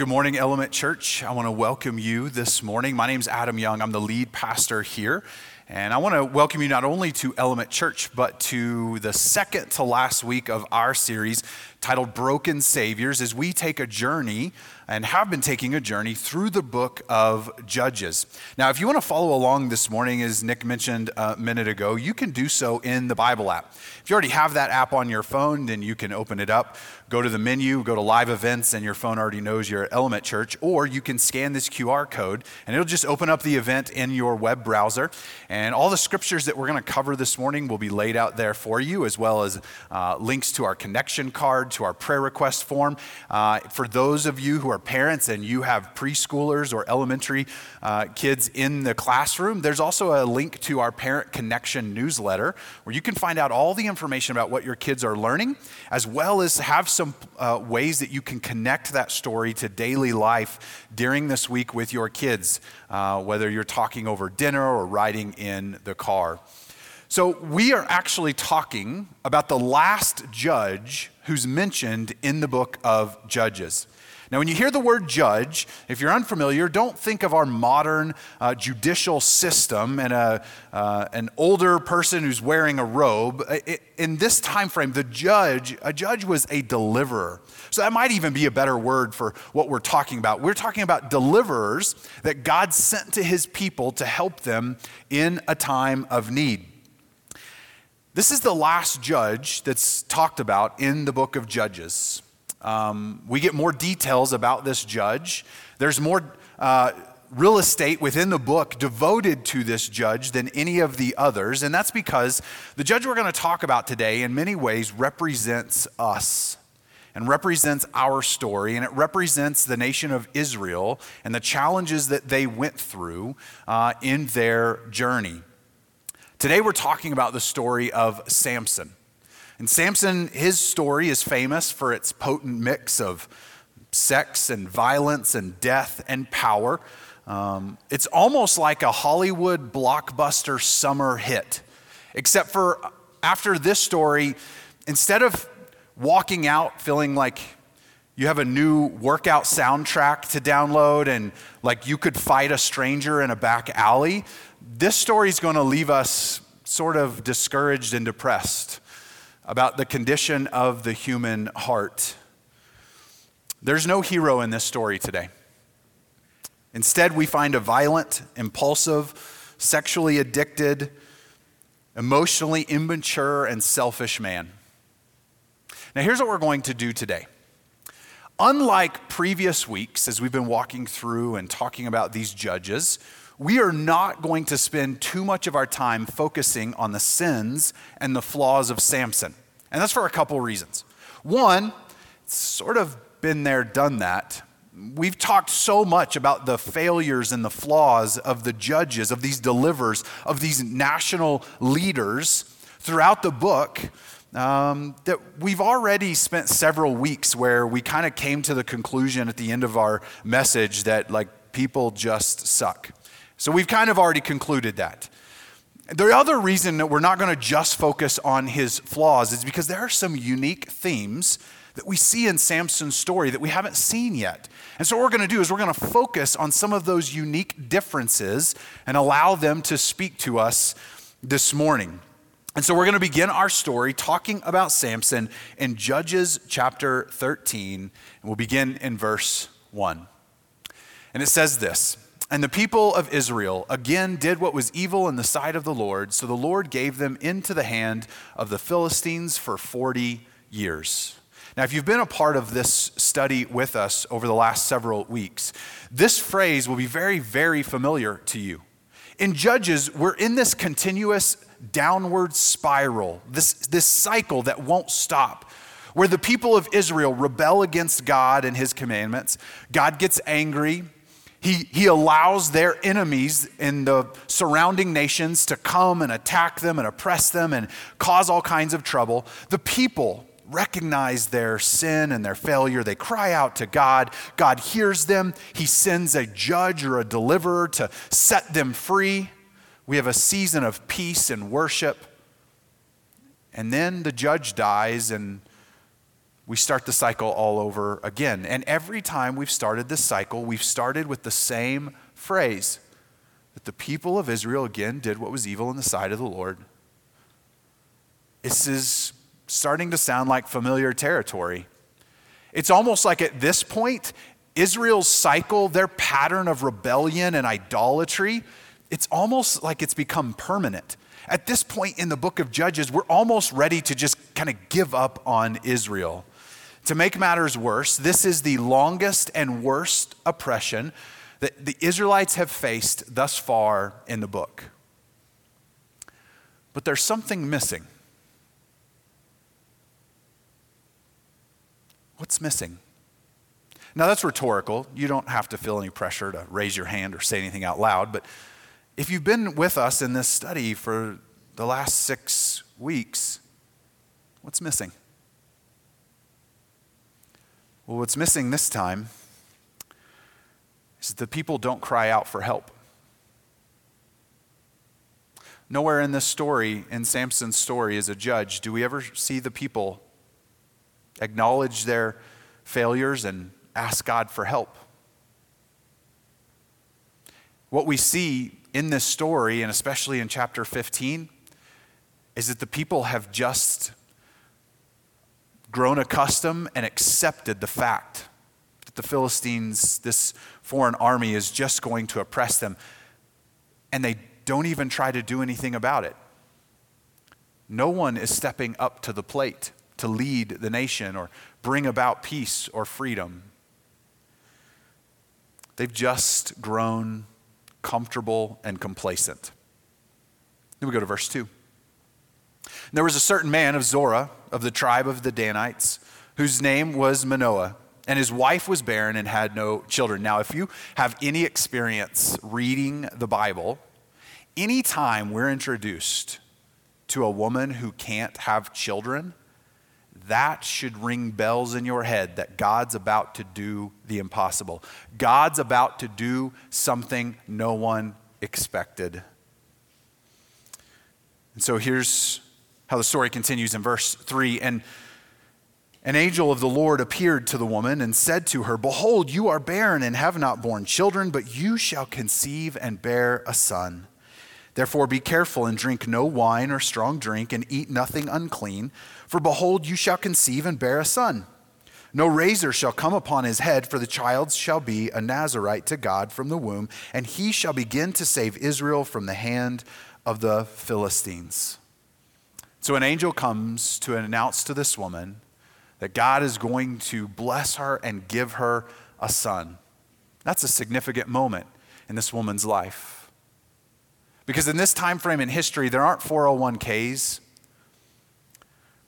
good morning, Element Church. I want to welcome you this morning. My name is Adam Young. I'm the lead pastor here. And I want to welcome you not only to Element Church, but to the second to last week of our series titled Broken Saviors as we take a journey and have been taking a journey through the book of Judges. Now, if you want to follow along this morning, as Nick mentioned a minute ago, you can do so in the Bible app. If you already have that app on your phone, then you can open it up, go to the menu, go to live events, and your phone already knows you're at Element Church, or you can scan this QR code and it'll just open up the event in your web browser. And all the scriptures that we're going to cover this morning will be laid out there for you, as well as uh, links to our connection card, to our prayer request form. Uh, for those of you who are parents and you have preschoolers or elementary uh, kids in the classroom, there's also a link to our Parent Connection newsletter where you can find out all the information about what your kids are learning, as well as have some uh, ways that you can connect that story to daily life during this week with your kids, uh, whether you're talking over dinner or riding in the car. So, we are actually talking about the last judge who's mentioned in the book of Judges. Now, when you hear the word judge, if you're unfamiliar, don't think of our modern uh, judicial system and a, uh, an older person who's wearing a robe. In this time frame, the judge, a judge was a deliverer. So that might even be a better word for what we're talking about. We're talking about deliverers that God sent to his people to help them in a time of need. This is the last judge that's talked about in the book of Judges. Um, we get more details about this judge. There's more uh, real estate within the book devoted to this judge than any of the others. And that's because the judge we're going to talk about today, in many ways, represents us and represents our story, and it represents the nation of Israel and the challenges that they went through uh, in their journey. Today, we're talking about the story of Samson. And Samson, his story is famous for its potent mix of sex and violence and death and power. Um, it's almost like a Hollywood blockbuster summer hit, except for after this story, instead of walking out feeling like you have a new workout soundtrack to download and like you could fight a stranger in a back alley, this story is going to leave us sort of discouraged and depressed about the condition of the human heart. There's no hero in this story today. Instead, we find a violent, impulsive, sexually addicted, emotionally immature, and selfish man. Now, here's what we're going to do today. Unlike previous weeks, as we've been walking through and talking about these judges, we are not going to spend too much of our time focusing on the sins and the flaws of Samson. And that's for a couple reasons. One, it's sort of been there, done that. We've talked so much about the failures and the flaws of the judges, of these deliverers, of these national leaders throughout the book um, that we've already spent several weeks where we kind of came to the conclusion at the end of our message that like people just suck. So we've kind of already concluded that. The other reason that we're not going to just focus on his flaws is because there are some unique themes that we see in Samson's story that we haven't seen yet. And so, what we're going to do is we're going to focus on some of those unique differences and allow them to speak to us this morning. And so, we're going to begin our story talking about Samson in Judges chapter 13, and we'll begin in verse 1. And it says this. And the people of Israel again did what was evil in the sight of the Lord, so the Lord gave them into the hand of the Philistines for 40 years. Now, if you've been a part of this study with us over the last several weeks, this phrase will be very, very familiar to you. In Judges, we're in this continuous downward spiral, this, this cycle that won't stop, where the people of Israel rebel against God and his commandments. God gets angry. He, he allows their enemies in the surrounding nations to come and attack them and oppress them and cause all kinds of trouble. The people recognize their sin and their failure. They cry out to God. God hears them. He sends a judge or a deliverer to set them free. We have a season of peace and worship. And then the judge dies, and we start the cycle all over again. And every time we've started this cycle, we've started with the same phrase that the people of Israel again did what was evil in the sight of the Lord. This is starting to sound like familiar territory. It's almost like at this point, Israel's cycle, their pattern of rebellion and idolatry, it's almost like it's become permanent. At this point in the book of Judges, we're almost ready to just kind of give up on Israel. To make matters worse, this is the longest and worst oppression that the Israelites have faced thus far in the book. But there's something missing. What's missing? Now, that's rhetorical. You don't have to feel any pressure to raise your hand or say anything out loud. But if you've been with us in this study for the last six weeks, what's missing? Well, what's missing this time is that the people don't cry out for help. Nowhere in this story, in Samson's story as a judge, do we ever see the people acknowledge their failures and ask God for help. What we see in this story, and especially in chapter 15, is that the people have just grown accustomed and accepted the fact that the Philistines, this foreign army, is just going to oppress them. And they don't even try to do anything about it. No one is stepping up to the plate to lead the nation or bring about peace or freedom. They've just grown comfortable and complacent. Then we go to verse 2. There was a certain man of Zorah, of the tribe of the Danites, whose name was Manoah, and his wife was barren and had no children. Now, if you have any experience reading the Bible, anytime we're introduced to a woman who can't have children, that should ring bells in your head that God's about to do the impossible. God's about to do something no one expected. And so here's how the story continues in verse 3 and an angel of the Lord appeared to the woman and said to her, Behold, you are barren and have not borne children, but you shall conceive and bear a son. Therefore, be careful and drink no wine or strong drink, and eat nothing unclean for behold, you shall conceive and bear a son. No razor shall come upon his head, for the child shall be a Nazarite to God from the womb, and he shall begin to save Israel from the hand of the Philistines. So an angel comes to announce to this woman that God is going to bless her and give her a son. That's a significant moment in this woman's life. Because in this time frame in history, there aren't 401ks.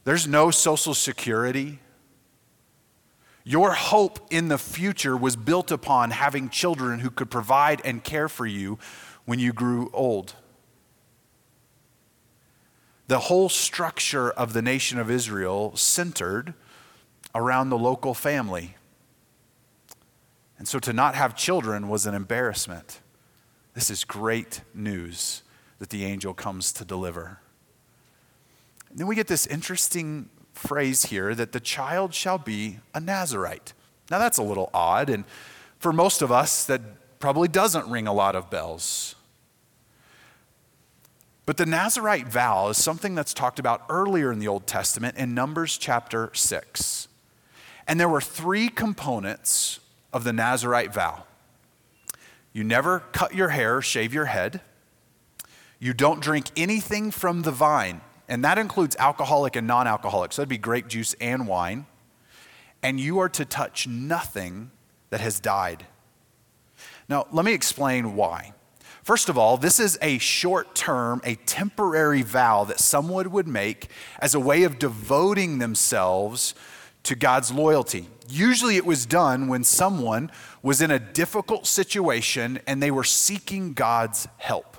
There's no social security. Your hope in the future was built upon having children who could provide and care for you when you grew old. The whole structure of the nation of Israel centered around the local family. And so to not have children was an embarrassment. This is great news that the angel comes to deliver. And then we get this interesting phrase here that the child shall be a Nazarite. Now that's a little odd, and for most of us, that probably doesn't ring a lot of bells. But the Nazarite vow is something that's talked about earlier in the Old Testament in Numbers chapter 6. And there were three components of the Nazarite vow you never cut your hair, shave your head, you don't drink anything from the vine and that includes alcoholic and non alcoholic. So that'd be grape juice and wine. And you are to touch nothing that has died. Now, let me explain why. First of all, this is a short term, a temporary vow that someone would make as a way of devoting themselves to God's loyalty. Usually it was done when someone was in a difficult situation and they were seeking God's help.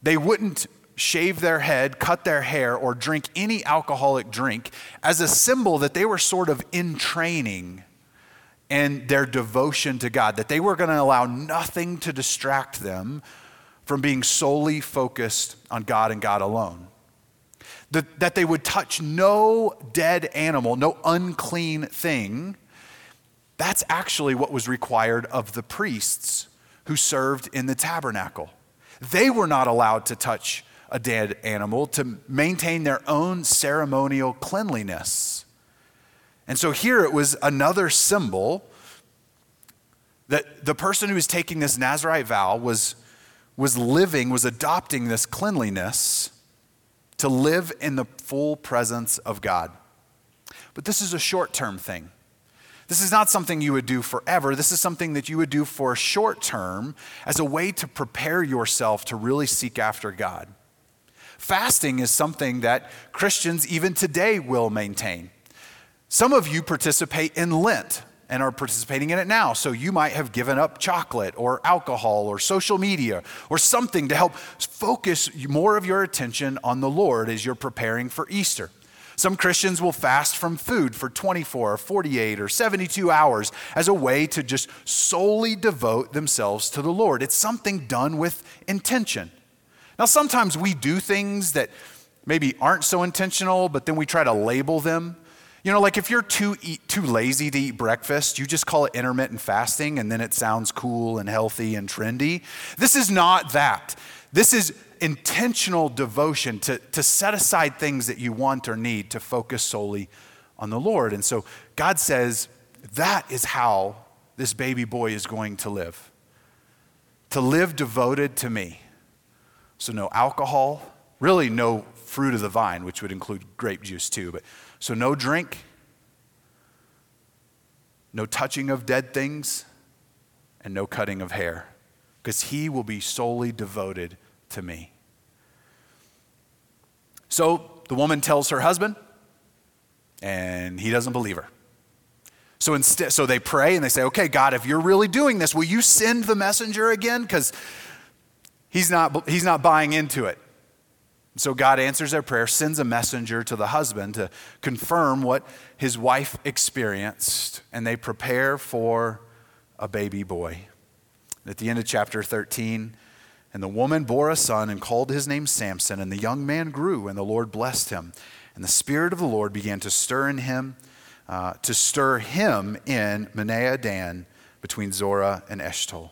They wouldn't shave their head, cut their hair, or drink any alcoholic drink as a symbol that they were sort of in training in their devotion to God, that they were going to allow nothing to distract them from being solely focused on God and God alone. that, that they would touch no dead animal, no unclean thing, that's actually what was required of the priests who served in the tabernacle. They were not allowed to touch a dead animal to maintain their own ceremonial cleanliness. And so here it was another symbol that the person who was taking this Nazarite vow was, was living, was adopting this cleanliness to live in the full presence of God. But this is a short term thing. This is not something you would do forever. This is something that you would do for a short term as a way to prepare yourself to really seek after God. Fasting is something that Christians even today will maintain. Some of you participate in Lent and are participating in it now. So you might have given up chocolate or alcohol or social media or something to help focus more of your attention on the Lord as you're preparing for Easter. Some Christians will fast from food for 24 or 48 or 72 hours as a way to just solely devote themselves to the Lord. It's something done with intention. Now, sometimes we do things that maybe aren't so intentional, but then we try to label them. You know, like if you're too, eat, too lazy to eat breakfast, you just call it intermittent fasting and then it sounds cool and healthy and trendy. This is not that. This is intentional devotion to, to set aside things that you want or need to focus solely on the Lord. And so God says that is how this baby boy is going to live to live devoted to me. So, no alcohol, really no fruit of the vine, which would include grape juice too, but so, no drink, no touching of dead things, and no cutting of hair, because he will be solely devoted to me. So the woman tells her husband, and he doesn't believe her. So instead, so they pray and they say, "Okay, God, if you're really doing this, will you send the messenger again? Because he's not he's not buying into it." So God answers their prayer, sends a messenger to the husband to confirm what his wife experienced, and they prepare for a baby boy. At the end of chapter 13, and the woman bore a son and called his name Samson, and the young man grew, and the Lord blessed him. And the Spirit of the Lord began to stir in him, uh, to stir him in Mahaneh Dan between Zorah and Eshtol.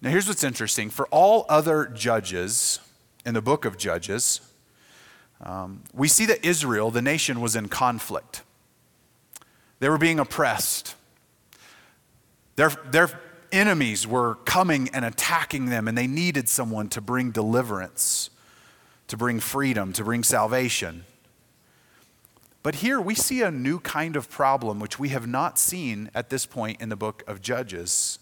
Now, here's what's interesting. For all other judges, in the book of Judges, um, we see that Israel, the nation, was in conflict. They were being oppressed. Their, their enemies were coming and attacking them, and they needed someone to bring deliverance, to bring freedom, to bring salvation. But here we see a new kind of problem which we have not seen at this point in the book of Judges.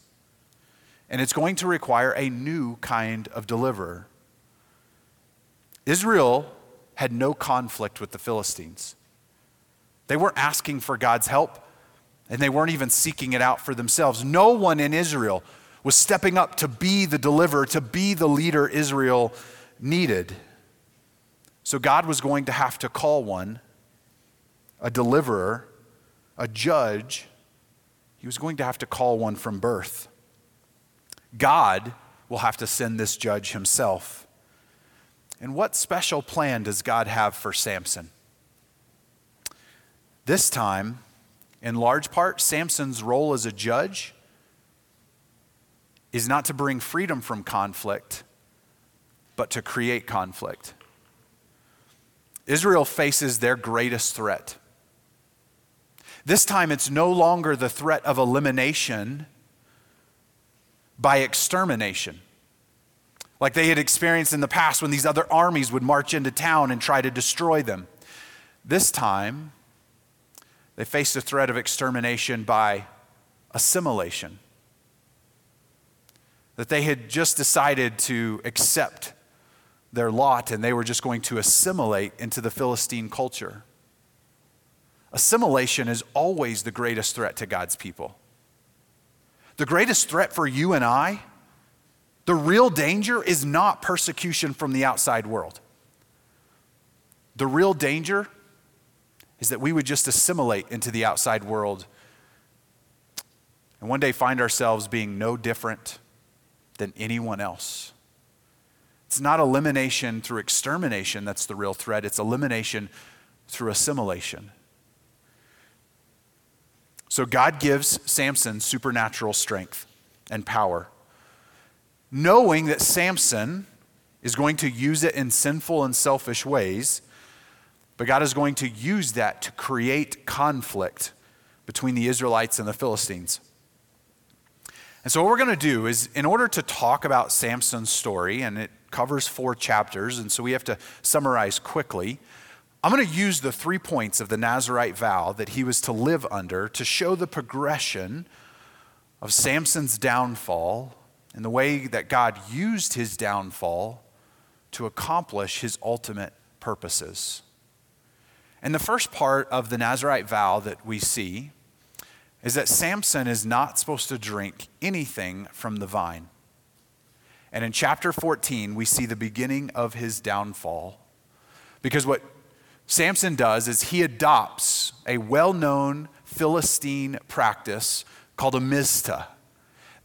And it's going to require a new kind of deliverer. Israel had no conflict with the Philistines. They weren't asking for God's help, and they weren't even seeking it out for themselves. No one in Israel was stepping up to be the deliverer, to be the leader Israel needed. So God was going to have to call one, a deliverer, a judge. He was going to have to call one from birth. God will have to send this judge himself. And what special plan does God have for Samson? This time, in large part, Samson's role as a judge is not to bring freedom from conflict, but to create conflict. Israel faces their greatest threat. This time, it's no longer the threat of elimination by extermination like they had experienced in the past when these other armies would march into town and try to destroy them. This time, they faced the threat of extermination by assimilation. That they had just decided to accept their lot and they were just going to assimilate into the Philistine culture. Assimilation is always the greatest threat to God's people. The greatest threat for you and I the real danger is not persecution from the outside world. The real danger is that we would just assimilate into the outside world and one day find ourselves being no different than anyone else. It's not elimination through extermination that's the real threat, it's elimination through assimilation. So God gives Samson supernatural strength and power, knowing that Samson is going to use it in sinful and selfish ways, but God is going to use that to create conflict between the Israelites and the Philistines. And so, what we're going to do is, in order to talk about Samson's story, and it covers four chapters, and so we have to summarize quickly. I'm going to use the three points of the Nazarite vow that he was to live under to show the progression of Samson's downfall and the way that God used his downfall to accomplish his ultimate purposes. And the first part of the Nazarite vow that we see is that Samson is not supposed to drink anything from the vine. And in chapter 14, we see the beginning of his downfall. Because what Samson does is he adopts a well known Philistine practice called a miztah.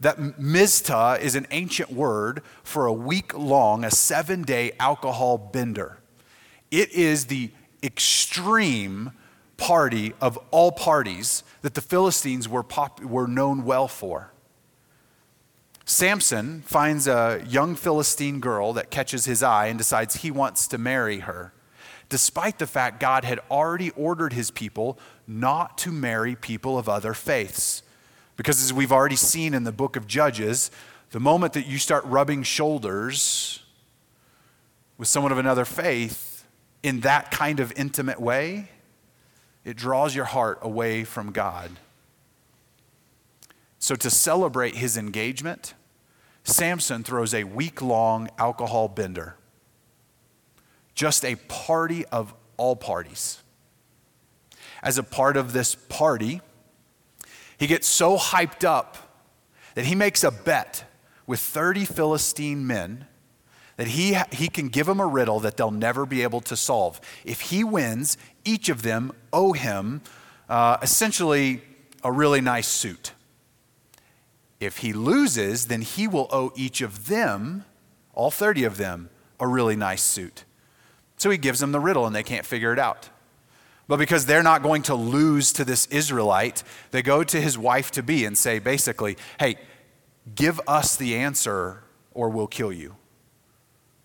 That miztah is an ancient word for a week long, a seven day alcohol bender. It is the extreme party of all parties that the Philistines were, pop- were known well for. Samson finds a young Philistine girl that catches his eye and decides he wants to marry her despite the fact God had already ordered his people not to marry people of other faiths. Because as we've already seen in the book of Judges, the moment that you start rubbing shoulders with someone of another faith in that kind of intimate way, it draws your heart away from God. So, to celebrate his engagement, Samson throws a week long alcohol bender just a party of all parties. As a part of this party, he gets so hyped up that he makes a bet with 30 Philistine men that he, he can give them a riddle that they'll never be able to solve. If he wins, each of them owe him uh, essentially a really nice suit. If he loses, then he will owe each of them, all 30 of them, a really nice suit. So he gives them the riddle and they can't figure it out. But because they're not going to lose to this Israelite, they go to his wife to be and say, basically, hey, give us the answer or we'll kill you.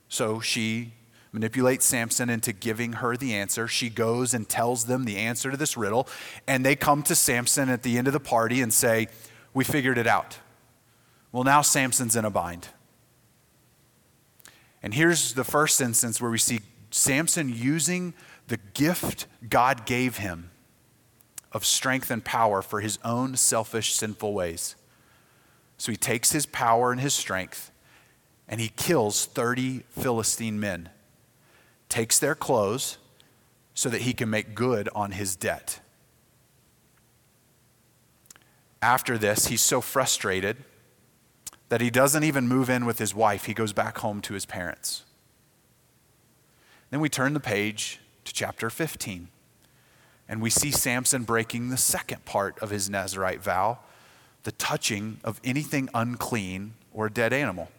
So she manipulates Samson into giving her the answer. She goes and tells them the answer to this riddle, and they come to Samson at the end of the party and say, We figured it out. Well, now Samson's in a bind. And here's the first instance where we see Samson using the gift God gave him of strength and power for his own selfish, sinful ways. So he takes his power and his strength and he kills 30 Philistine men, takes their clothes so that he can make good on his debt. After this, he's so frustrated that he doesn't even move in with his wife. He goes back home to his parents. Then we turn the page chapter 15, and we see Samson breaking the second part of his Nazarite vow the touching of anything unclean or a dead animal.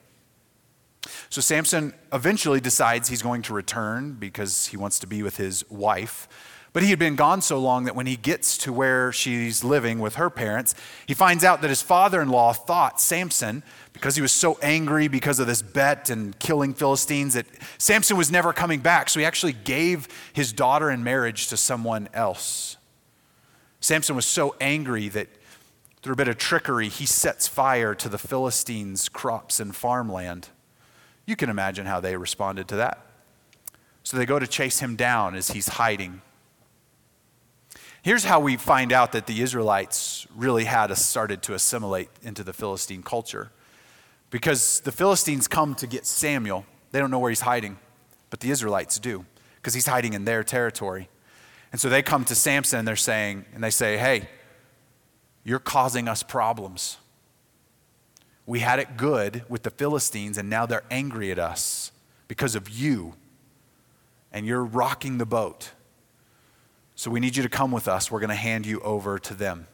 So Samson eventually decides he's going to return because he wants to be with his wife. But he had been gone so long that when he gets to where she's living with her parents, he finds out that his father in law thought Samson, because he was so angry because of this bet and killing Philistines, that Samson was never coming back. So he actually gave his daughter in marriage to someone else. Samson was so angry that through a bit of trickery, he sets fire to the Philistines' crops and farmland. You can imagine how they responded to that. So they go to chase him down as he's hiding. Here's how we find out that the Israelites really had started to assimilate into the Philistine culture. Because the Philistines come to get Samuel, they don't know where he's hiding, but the Israelites do, because he's hiding in their territory. And so they come to Samson and they're saying, and they say, Hey, you're causing us problems. We had it good with the Philistines, and now they're angry at us because of you. And you're rocking the boat. So we need you to come with us. We're going to hand you over to them.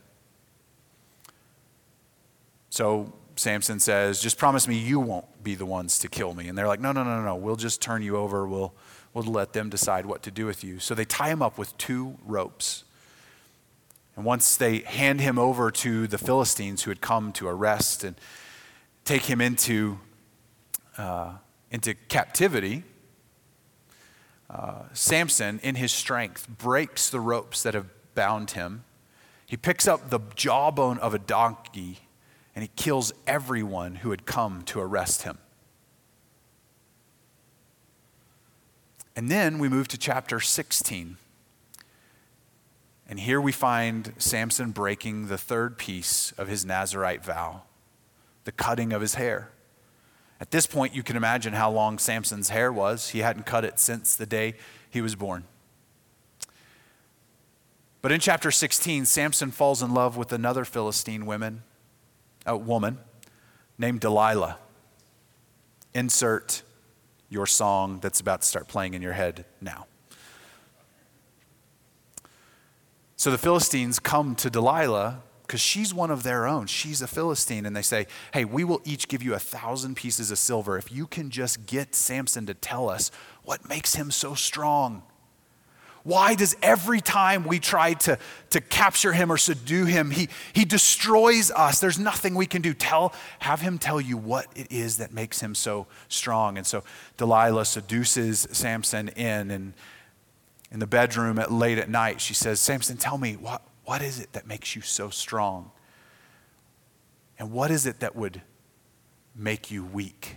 So Samson says, Just promise me you won't be the ones to kill me. And they're like, No, no, no, no. We'll just turn you over. We'll, we'll let them decide what to do with you. So they tie him up with two ropes. And once they hand him over to the Philistines who had come to arrest and take him into, uh, into captivity, uh, Samson, in his strength, breaks the ropes that have bound him. He picks up the jawbone of a donkey and he kills everyone who had come to arrest him. And then we move to chapter 16. And here we find Samson breaking the third piece of his Nazarite vow the cutting of his hair. At this point, you can imagine how long Samson's hair was. He hadn't cut it since the day he was born. But in chapter 16, Samson falls in love with another Philistine woman, a woman named Delilah. Insert your song that's about to start playing in your head now. So the Philistines come to Delilah because she's one of their own. She's a Philistine. And they say, Hey, we will each give you a thousand pieces of silver if you can just get Samson to tell us what makes him so strong. Why does every time we try to, to capture him or subdue him, he, he destroys us? There's nothing we can do. Tell, have him tell you what it is that makes him so strong. And so Delilah seduces Samson in, and in the bedroom at late at night, she says, Samson, tell me, what, what is it that makes you so strong? And what is it that would make you weak?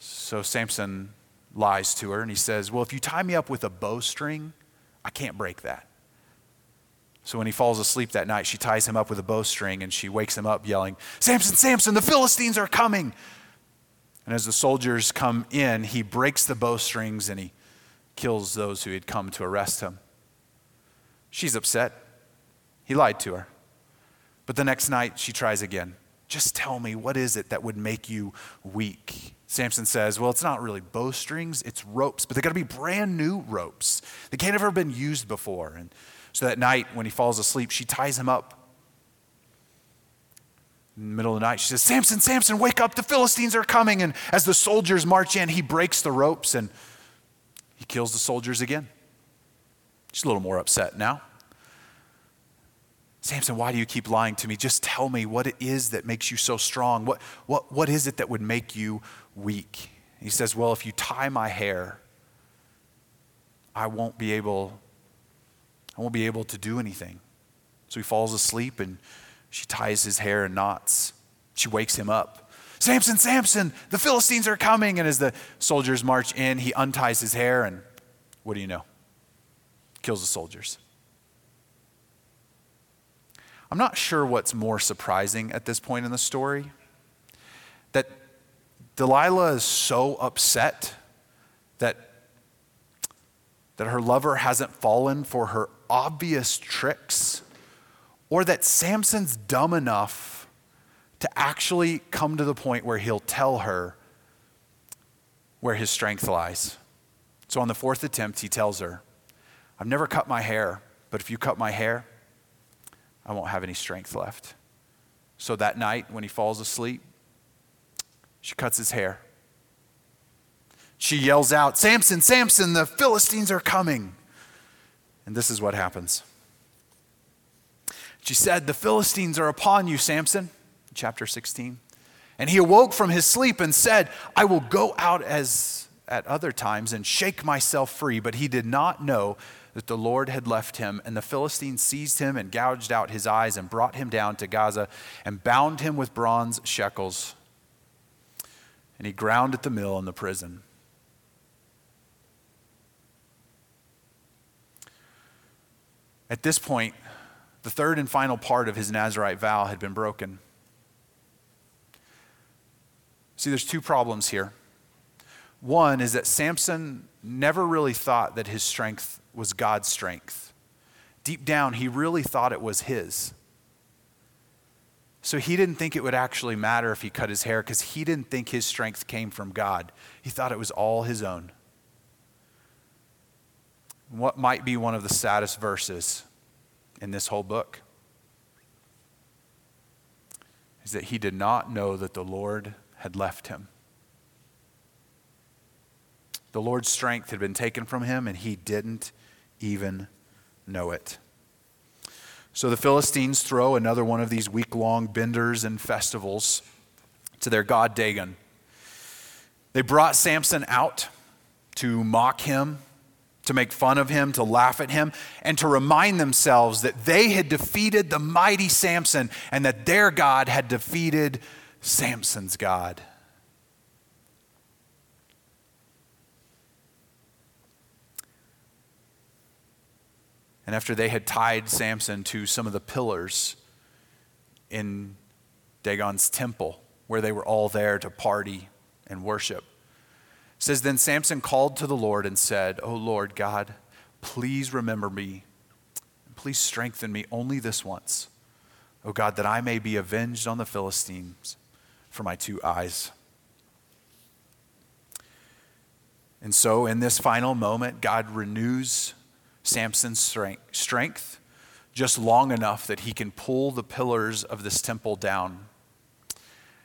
So Samson lies to her and he says, Well, if you tie me up with a bowstring, I can't break that. So when he falls asleep that night, she ties him up with a bowstring and she wakes him up yelling, Samson, Samson, the Philistines are coming. And as the soldiers come in, he breaks the bowstrings and he kills those who had come to arrest him. She's upset. He lied to her. But the next night, she tries again. Just tell me, what is it that would make you weak? Samson says, Well, it's not really bowstrings, it's ropes, but they got to be brand new ropes. They can't have ever been used before. And so that night, when he falls asleep, she ties him up. In the middle of the night, she says, Samson, Samson, wake up, the Philistines are coming. And as the soldiers march in, he breaks the ropes and he kills the soldiers again. She's a little more upset now. Samson, why do you keep lying to me? Just tell me what it is that makes you so strong. What, what, what is it that would make you weak? He says, Well, if you tie my hair, I won't be able, I won't be able to do anything. So he falls asleep and she ties his hair in knots. She wakes him up. Samson, Samson, the Philistines are coming. And as the soldiers march in, he unties his hair and what do you know? Kills the soldiers. I'm not sure what's more surprising at this point in the story. That Delilah is so upset that, that her lover hasn't fallen for her obvious tricks, or that Samson's dumb enough to actually come to the point where he'll tell her where his strength lies. So on the fourth attempt, he tells her, I've never cut my hair, but if you cut my hair, I won't have any strength left. So that night, when he falls asleep, she cuts his hair. She yells out, Samson, Samson, the Philistines are coming. And this is what happens. She said, The Philistines are upon you, Samson, chapter 16. And he awoke from his sleep and said, I will go out as at other times and shake myself free. But he did not know that the Lord had left him, and the Philistines seized him and gouged out his eyes and brought him down to Gaza and bound him with bronze shekels. And he ground at the mill in the prison. At this point, the third and final part of his Nazarite vow had been broken. See, there's two problems here. One is that Samson never really thought that his strength was God's strength. Deep down, he really thought it was his. So he didn't think it would actually matter if he cut his hair because he didn't think his strength came from God. He thought it was all his own. What might be one of the saddest verses in this whole book is that he did not know that the Lord had left him. The Lord's strength had been taken from him, and he didn't even know it. So the Philistines throw another one of these week long benders and festivals to their god Dagon. They brought Samson out to mock him, to make fun of him, to laugh at him, and to remind themselves that they had defeated the mighty Samson and that their God had defeated Samson's God. And after they had tied Samson to some of the pillars in Dagon's temple, where they were all there to party and worship, it says then Samson called to the Lord and said, "O Lord God, please remember me. Please strengthen me only this once, O God, that I may be avenged on the Philistines for my two eyes." And so, in this final moment, God renews Samson's strength just long enough that he can pull the pillars of this temple down.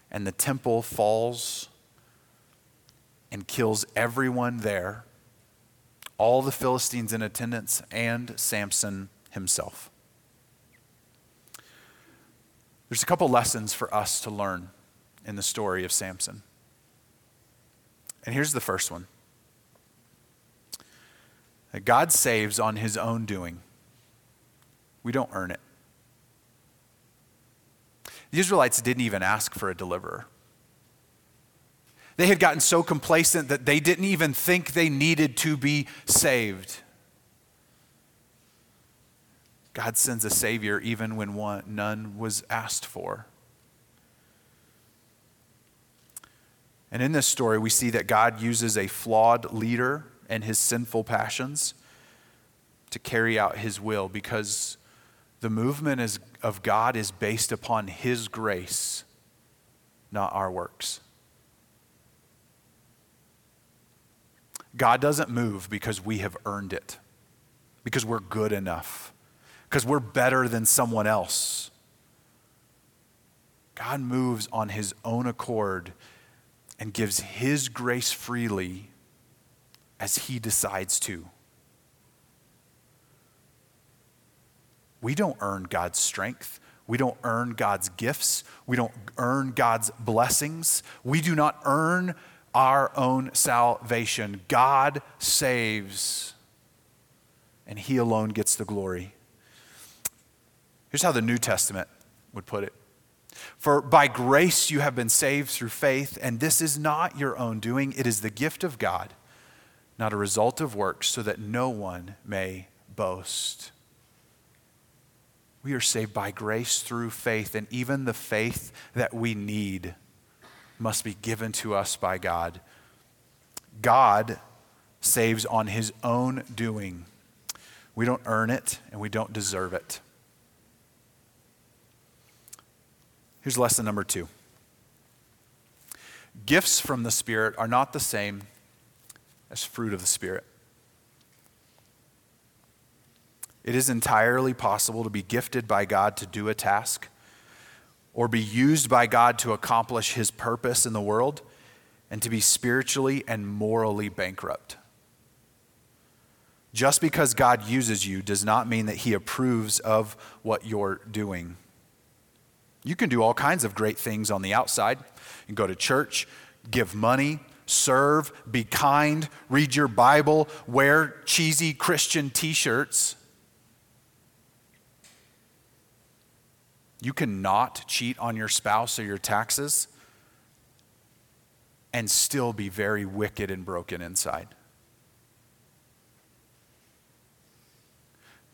And the temple falls and kills everyone there, all the Philistines in attendance, and Samson himself. There's a couple lessons for us to learn in the story of Samson. And here's the first one that God saves on his own doing. We don't earn it. The Israelites didn't even ask for a deliverer. They had gotten so complacent that they didn't even think they needed to be saved. God sends a Savior even when one, none was asked for. And in this story, we see that God uses a flawed leader and his sinful passions to carry out his will because the movement is, of God is based upon his grace, not our works. God doesn't move because we have earned it, because we're good enough, because we're better than someone else. God moves on his own accord and gives his grace freely as He decides to. We don't earn God's strength. We don't earn God's gifts. We don't earn God's blessings. We do not earn our own salvation. God saves, and He alone gets the glory. Here's how the New Testament would put it For by grace you have been saved through faith, and this is not your own doing, it is the gift of God not a result of works, so that no one may boast. We are saved by grace through faith, and even the faith that we need must be given to us by God. God saves on his own doing. We don't earn it, and we don't deserve it. Here's lesson number two gifts from the Spirit are not the same as fruit of the Spirit. It is entirely possible to be gifted by God to do a task or be used by God to accomplish his purpose in the world and to be spiritually and morally bankrupt. Just because God uses you does not mean that he approves of what you're doing. You can do all kinds of great things on the outside. Can go to church, give money, serve, be kind, read your Bible, wear cheesy Christian t shirts. You cannot cheat on your spouse or your taxes and still be very wicked and broken inside.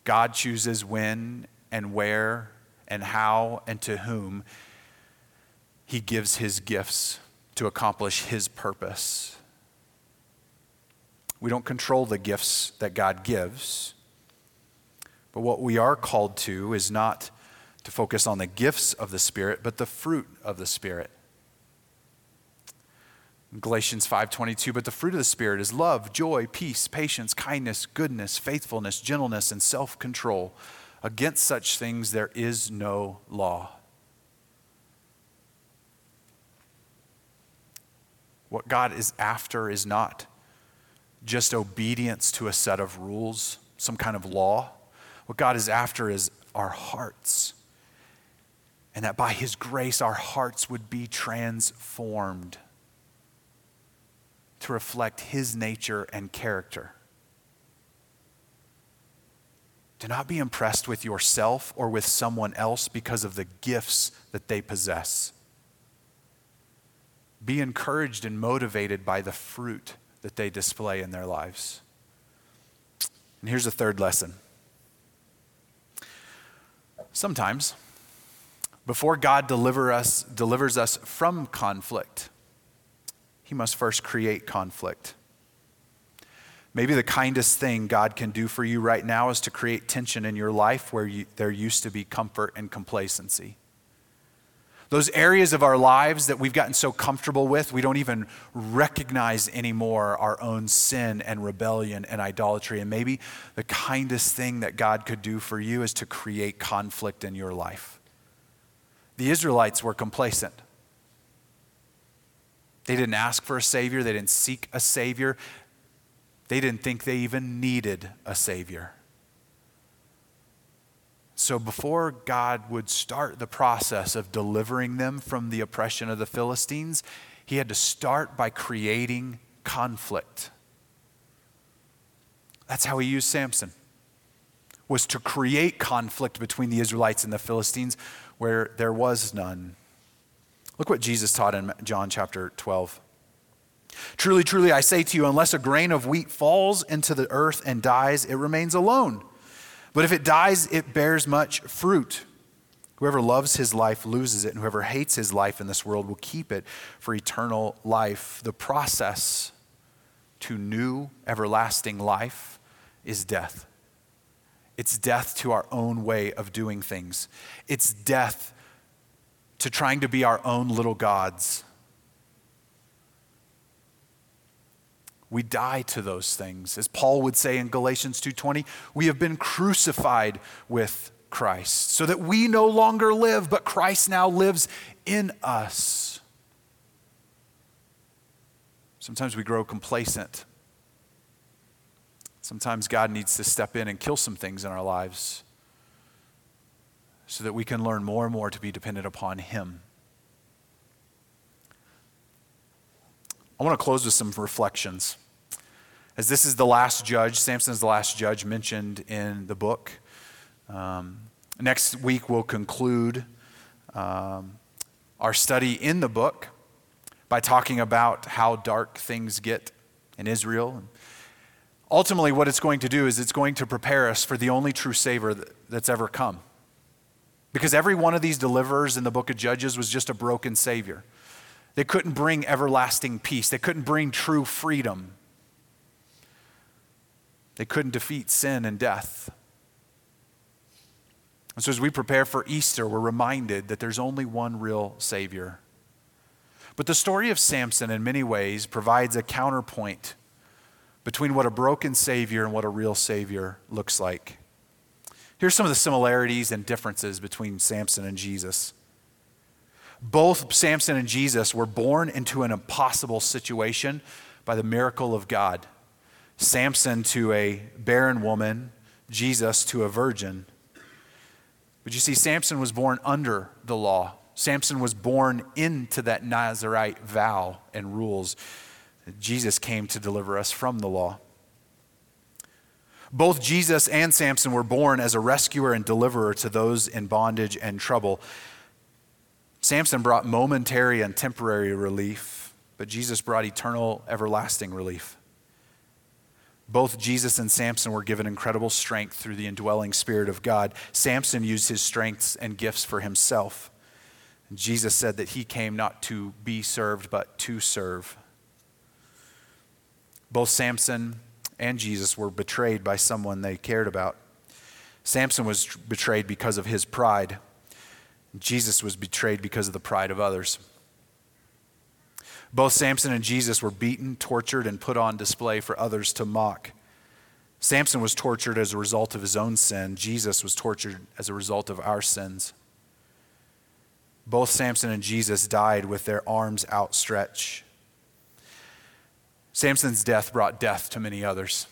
God chooses when and where and how and to whom He gives His gifts to accomplish His purpose. We don't control the gifts that God gives, but what we are called to is not to focus on the gifts of the Spirit, but the fruit of the Spirit. Galatians 5:22 but the fruit of the spirit is love, joy, peace, patience, kindness, goodness, faithfulness, gentleness and self-control. Against such things there is no law. What God is after is not just obedience to a set of rules, some kind of law. What God is after is our hearts. And that by His grace, our hearts would be transformed to reflect His nature and character. Do not be impressed with yourself or with someone else because of the gifts that they possess. Be encouraged and motivated by the fruit that they display in their lives. And here's a third lesson. Sometimes, before God deliver us, delivers us from conflict, he must first create conflict. Maybe the kindest thing God can do for you right now is to create tension in your life where you, there used to be comfort and complacency. Those areas of our lives that we've gotten so comfortable with, we don't even recognize anymore our own sin and rebellion and idolatry. And maybe the kindest thing that God could do for you is to create conflict in your life. The Israelites were complacent. They didn't ask for a Savior, they didn't seek a Savior, they didn't think they even needed a Savior. So, before God would start the process of delivering them from the oppression of the Philistines, he had to start by creating conflict. That's how he used Samson. Was to create conflict between the Israelites and the Philistines where there was none. Look what Jesus taught in John chapter 12. Truly, truly, I say to you, unless a grain of wheat falls into the earth and dies, it remains alone. But if it dies, it bears much fruit. Whoever loves his life loses it, and whoever hates his life in this world will keep it for eternal life. The process to new, everlasting life is death. It's death to our own way of doing things, it's death to trying to be our own little gods. We die to those things. As Paul would say in Galatians 2:20, we have been crucified with Christ so that we no longer live, but Christ now lives in us. Sometimes we grow complacent. Sometimes God needs to step in and kill some things in our lives so that we can learn more and more to be dependent upon Him. I want to close with some reflections. As this is the last judge, Samson is the last judge mentioned in the book. Um, next week, we'll conclude um, our study in the book by talking about how dark things get in Israel. Ultimately, what it's going to do is it's going to prepare us for the only true Savior that's ever come. Because every one of these deliverers in the book of Judges was just a broken Savior. They couldn't bring everlasting peace. They couldn't bring true freedom. They couldn't defeat sin and death. And so, as we prepare for Easter, we're reminded that there's only one real Savior. But the story of Samson, in many ways, provides a counterpoint between what a broken Savior and what a real Savior looks like. Here's some of the similarities and differences between Samson and Jesus. Both Samson and Jesus were born into an impossible situation by the miracle of God. Samson to a barren woman, Jesus to a virgin. But you see, Samson was born under the law. Samson was born into that Nazarite vow and rules. Jesus came to deliver us from the law. Both Jesus and Samson were born as a rescuer and deliverer to those in bondage and trouble. Samson brought momentary and temporary relief, but Jesus brought eternal, everlasting relief. Both Jesus and Samson were given incredible strength through the indwelling Spirit of God. Samson used his strengths and gifts for himself. Jesus said that he came not to be served, but to serve. Both Samson and Jesus were betrayed by someone they cared about. Samson was betrayed because of his pride. Jesus was betrayed because of the pride of others. Both Samson and Jesus were beaten, tortured, and put on display for others to mock. Samson was tortured as a result of his own sin. Jesus was tortured as a result of our sins. Both Samson and Jesus died with their arms outstretched. Samson's death brought death to many others,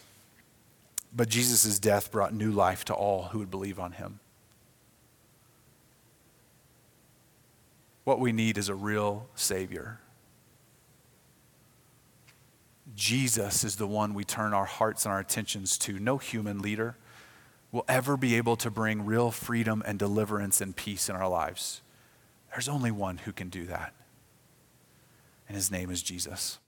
but Jesus' death brought new life to all who would believe on him. What we need is a real Savior. Jesus is the one we turn our hearts and our attentions to. No human leader will ever be able to bring real freedom and deliverance and peace in our lives. There's only one who can do that, and his name is Jesus.